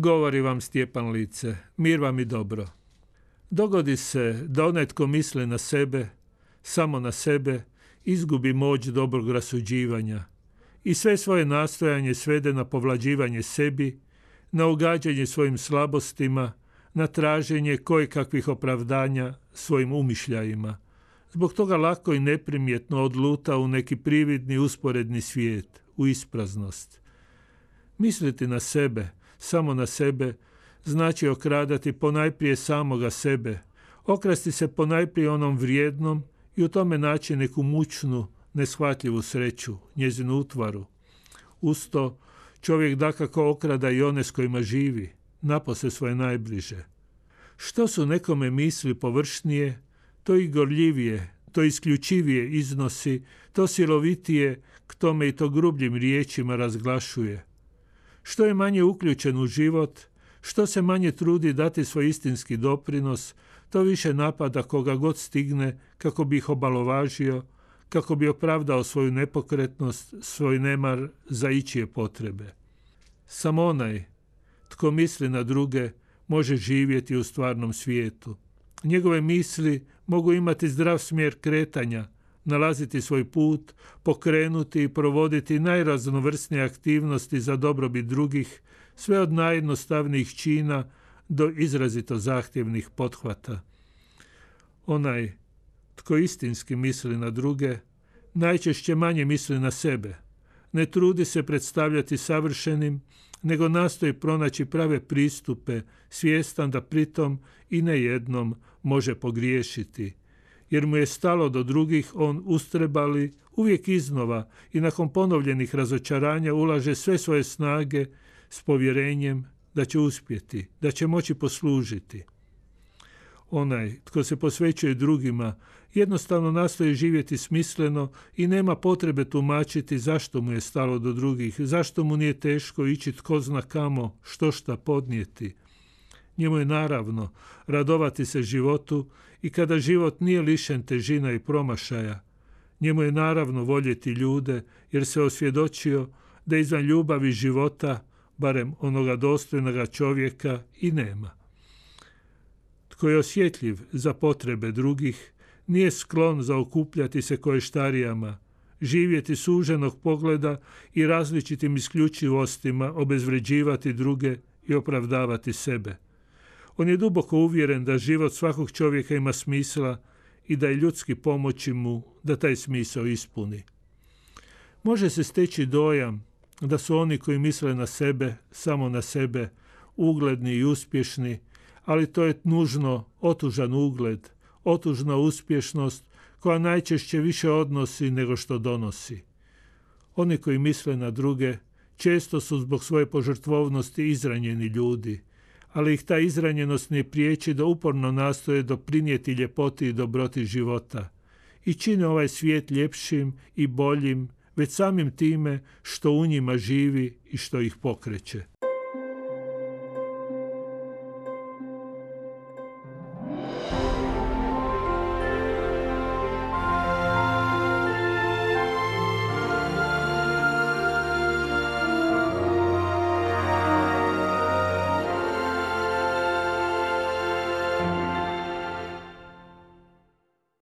Govori vam Stjepan Lice, mir vam i dobro. Dogodi se da onaj tko misli na sebe, samo na sebe, izgubi moć dobrog rasuđivanja i sve svoje nastojanje svede na povlađivanje sebi, na ugađanje svojim slabostima, na traženje kakvih opravdanja svojim umišljajima. Zbog toga lako i neprimjetno odluta u neki prividni usporedni svijet, u ispraznost. Misliti na sebe, samo na sebe, znači okradati ponajprije samoga sebe, okrasti se ponajprije onom vrijednom i u tome naći neku mučnu, neshvatljivu sreću, njezinu utvaru. Usto, čovjek dakako okrada i one s kojima živi, napose svoje najbliže. Što su nekome misli površnije, to i gorljivije, to isključivije iznosi, to silovitije k tome i to grubljim riječima razglašuje. Što je manje uključen u život, što se manje trudi dati svoj istinski doprinos, to više napada koga god stigne kako bi ih obalovažio, kako bi opravdao svoju nepokretnost, svoj nemar za ičije potrebe. Samo onaj, tko misli na druge, može živjeti u stvarnom svijetu. Njegove misli mogu imati zdrav smjer kretanja, nalaziti svoj put, pokrenuti i provoditi najraznovrsnije aktivnosti za dobrobit drugih, sve od najjednostavnijih čina do izrazito zahtjevnih pothvata. Onaj tko istinski misli na druge, najčešće manje misli na sebe. Ne trudi se predstavljati savršenim, nego nastoji pronaći prave pristupe, svjestan da pritom i nejednom može pogriješiti – jer mu je stalo do drugih, on ustrebali uvijek iznova i nakon ponovljenih razočaranja ulaže sve svoje snage s povjerenjem da će uspjeti, da će moći poslužiti. Onaj tko se posvećuje drugima jednostavno nastoji živjeti smisleno i nema potrebe tumačiti zašto mu je stalo do drugih, zašto mu nije teško ići tko zna kamo, što šta podnijeti. Njemu je naravno radovati se životu i kada život nije lišen težina i promašaja. Njemu je naravno voljeti ljude jer se osvjedočio da izvan ljubavi života, barem onoga dostojnoga čovjeka, i nema. Tko je osjetljiv za potrebe drugih, nije sklon za okupljati se koještarijama, živjeti suženog pogleda i različitim isključivostima obezvređivati druge i opravdavati sebe. On je duboko uvjeren da život svakog čovjeka ima smisla i da je ljudski pomoći mu da taj smisao ispuni. Može se steći dojam da su oni koji misle na sebe, samo na sebe, ugledni i uspješni, ali to je nužno otužan ugled, otužna uspješnost koja najčešće više odnosi nego što donosi. Oni koji misle na druge često su zbog svoje požrtvovnosti izranjeni ljudi – ali ih ta izranjenost ne priječi da uporno nastoje doprinijeti ljepoti i dobroti života i čine ovaj svijet ljepšim i boljim već samim time što u njima živi i što ih pokreće.